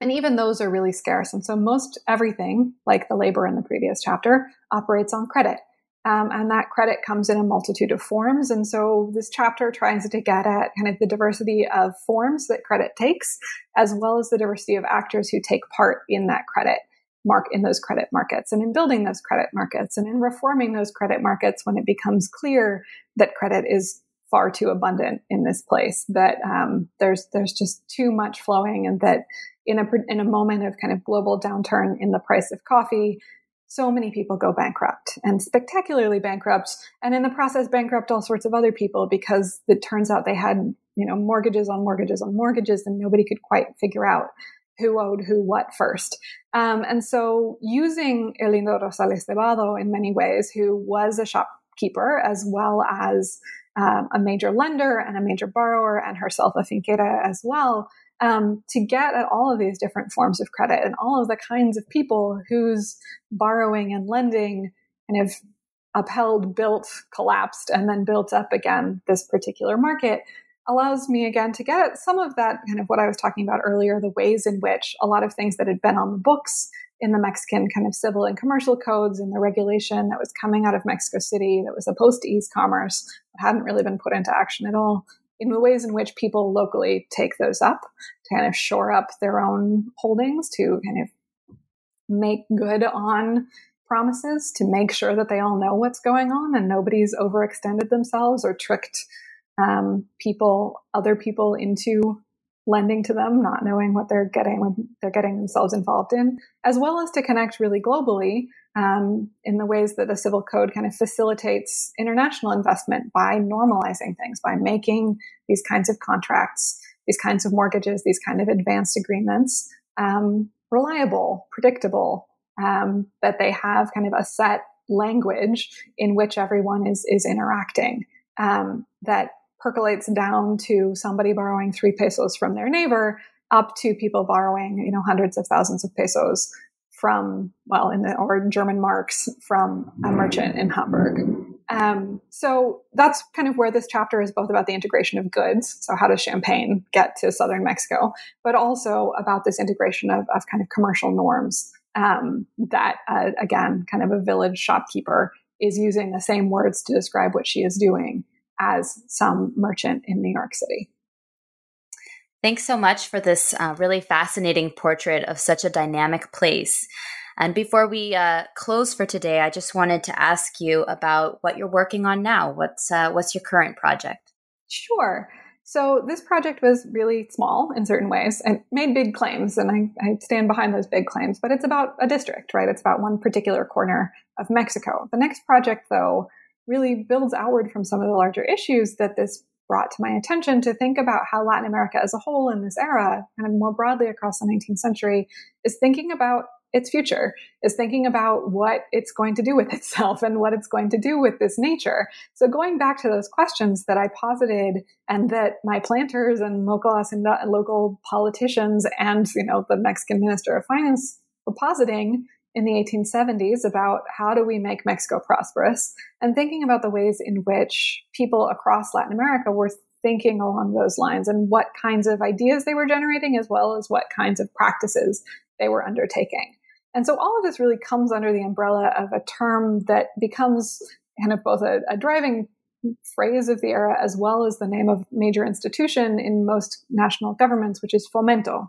and even those are really scarce. And so most everything, like the labor in the previous chapter, operates on credit. Um, and that credit comes in a multitude of forms. And so this chapter tries to get at kind of the diversity of forms that credit takes, as well as the diversity of actors who take part in that credit mark in those credit markets and in building those credit markets and in reforming those credit markets when it becomes clear that credit is far too abundant in this place that um, there's there's just too much flowing and that in a in a moment of kind of global downturn in the price of coffee so many people go bankrupt and spectacularly bankrupt and in the process bankrupt all sorts of other people because it turns out they had you know mortgages on mortgages on mortgages and nobody could quite figure out who owed who what first. Um, and so using Erlinda Rosales de Vado in many ways who was a shopkeeper as well as um, a major lender and a major borrower and herself a finquera as well um, to get at all of these different forms of credit and all of the kinds of people whose borrowing and lending kind of upheld, built, collapsed, and then built up again this particular market allows me again to get some of that kind of what I was talking about earlier, the ways in which a lot of things that had been on the books in the Mexican kind of civil and commercial codes and the regulation that was coming out of Mexico City that was opposed to e-commerce hadn't really been put into action at all in the ways in which people locally take those up to kind of shore up their own holdings, to kind of make good on promises, to make sure that they all know what's going on and nobody's overextended themselves or tricked um, people, other people into lending to them, not knowing what they're getting when they're getting themselves involved in, as well as to connect really globally um, in the ways that the civil code kind of facilitates international investment by normalizing things, by making these kinds of contracts, these kinds of mortgages, these kind of advanced agreements um, reliable, predictable, um, that they have kind of a set language in which everyone is is interacting. Um, that percolates down to somebody borrowing three pesos from their neighbor up to people borrowing, you know, hundreds of thousands of pesos from, well, in the, or German marks from a merchant in Hamburg. Um, so that's kind of where this chapter is both about the integration of goods. So how does champagne get to southern Mexico, but also about this integration of, of kind of commercial norms um, that, uh, again, kind of a village shopkeeper is using the same words to describe what she is doing as some merchant in New York City. Thanks so much for this uh, really fascinating portrait of such a dynamic place. And before we uh, close for today, I just wanted to ask you about what you're working on now. What's uh, what's your current project? Sure. So this project was really small in certain ways and made big claims, and I, I, stand behind those big claims. But it's about a district, right? It's about one particular corner of Mexico. The next project, though, really builds outward from some of the larger issues that this brought to my attention to think about how Latin America as a whole in this era, kind of more broadly across the 19th century, is thinking about its future, is thinking about what it's going to do with itself and what it's going to do with this nature. So going back to those questions that I posited and that my planters and local local politicians and you know the Mexican Minister of Finance were positing in the 1870s about how do we make Mexico prosperous and thinking about the ways in which people across Latin America were thinking along those lines and what kinds of ideas they were generating as well as what kinds of practices they were undertaking. And so all of this really comes under the umbrella of a term that becomes kind of both a, a driving phrase of the era as well as the name of major institution in most national governments, which is fomento.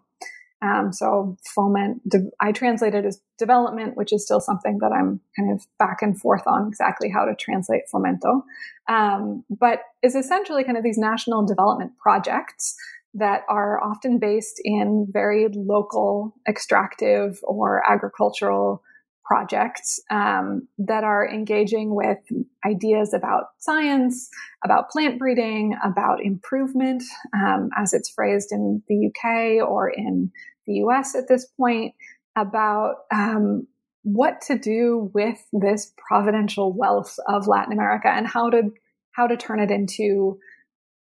Um, so foment, de- I translate it as development, which is still something that I'm kind of back and forth on exactly how to translate fomento. Um, but is essentially kind of these national development projects that are often based in very local, extractive, or agricultural projects um, that are engaging with ideas about science, about plant breeding, about improvement, um, as it's phrased in the UK or in the US at this point, about um, what to do with this providential wealth of Latin America and how to how to turn it into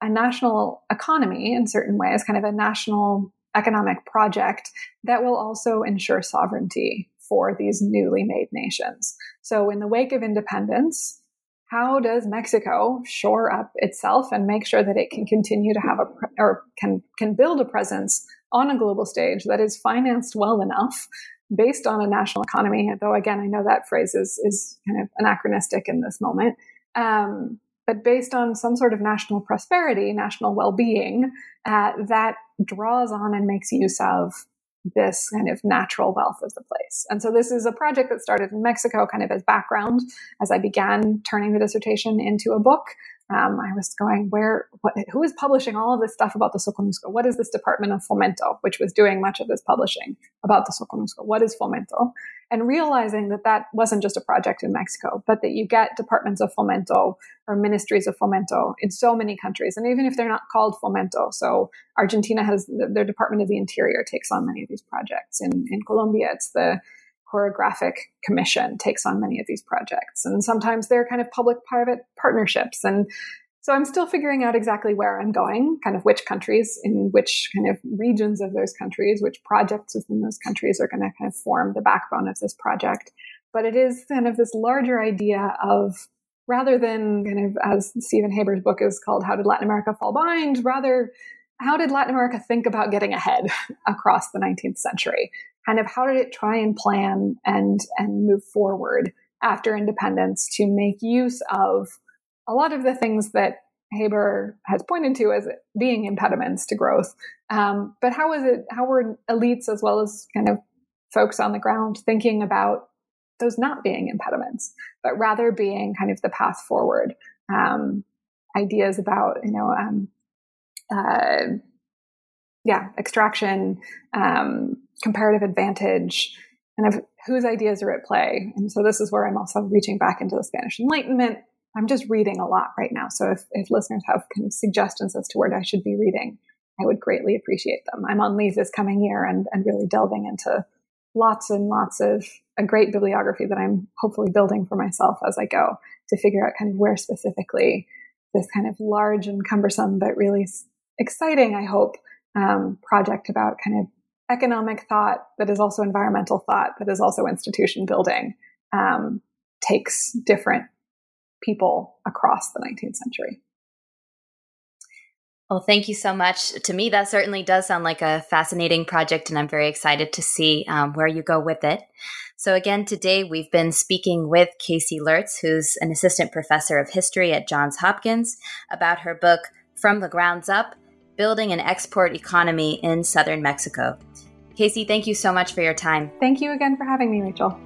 a national economy in certain ways, kind of a national economic project that will also ensure sovereignty for these newly made nations. So, in the wake of independence, how does Mexico shore up itself and make sure that it can continue to have a or can can build a presence on a global stage that is financed well enough based on a national economy? Though again, I know that phrase is is kind of anachronistic in this moment. Um, but based on some sort of national prosperity, national well being, uh, that draws on and makes use of this kind of natural wealth of the place. And so this is a project that started in Mexico, kind of as background as I began turning the dissertation into a book um, I was going, where, what, who is publishing all of this stuff about the Soconusco? What is this Department of Fomento, which was doing much of this publishing about the Soconusco? What is Fomento? And realizing that that wasn't just a project in Mexico, but that you get departments of Fomento or ministries of Fomento in so many countries. And even if they're not called Fomento, so Argentina has their Department of the Interior takes on many of these projects. In, in Colombia, it's the chorographic commission takes on many of these projects. And sometimes they're kind of public private partnerships. And so I'm still figuring out exactly where I'm going, kind of which countries, in which kind of regions of those countries, which projects within those countries are going to kind of form the backbone of this project. But it is kind of this larger idea of rather than kind of as Stephen Haber's book is called, How Did Latin America Fall Behind? Rather, how did Latin America think about getting ahead across the 19th century? kind of how did it try and plan and and move forward after independence to make use of a lot of the things that Haber has pointed to as being impediments to growth. Um, but how is it? How were elites as well as kind of folks on the ground thinking about those not being impediments, but rather being kind of the path forward? Um, ideas about you know, um, uh, yeah, extraction, um, comparative advantage, and of whose ideas are at play. And so this is where I'm also reaching back into the Spanish Enlightenment. I'm just reading a lot right now. So if, if listeners have kind of suggestions as to where I should be reading, I would greatly appreciate them. I'm on leave this coming year and, and really delving into lots and lots of a great bibliography that I'm hopefully building for myself as I go to figure out kind of where specifically this kind of large and cumbersome but really exciting, I hope, um, project about kind of economic thought that is also environmental thought that is also institution building um, takes different people across the 19th century. Well, thank you so much. To me, that certainly does sound like a fascinating project, and I'm very excited to see um, where you go with it. So, again, today we've been speaking with Casey Lurtz, who's an assistant professor of history at Johns Hopkins, about her book, From the Grounds Up building an export economy in southern Mexico. Casey, thank you so much for your time. Thank you again for having me, Rachel.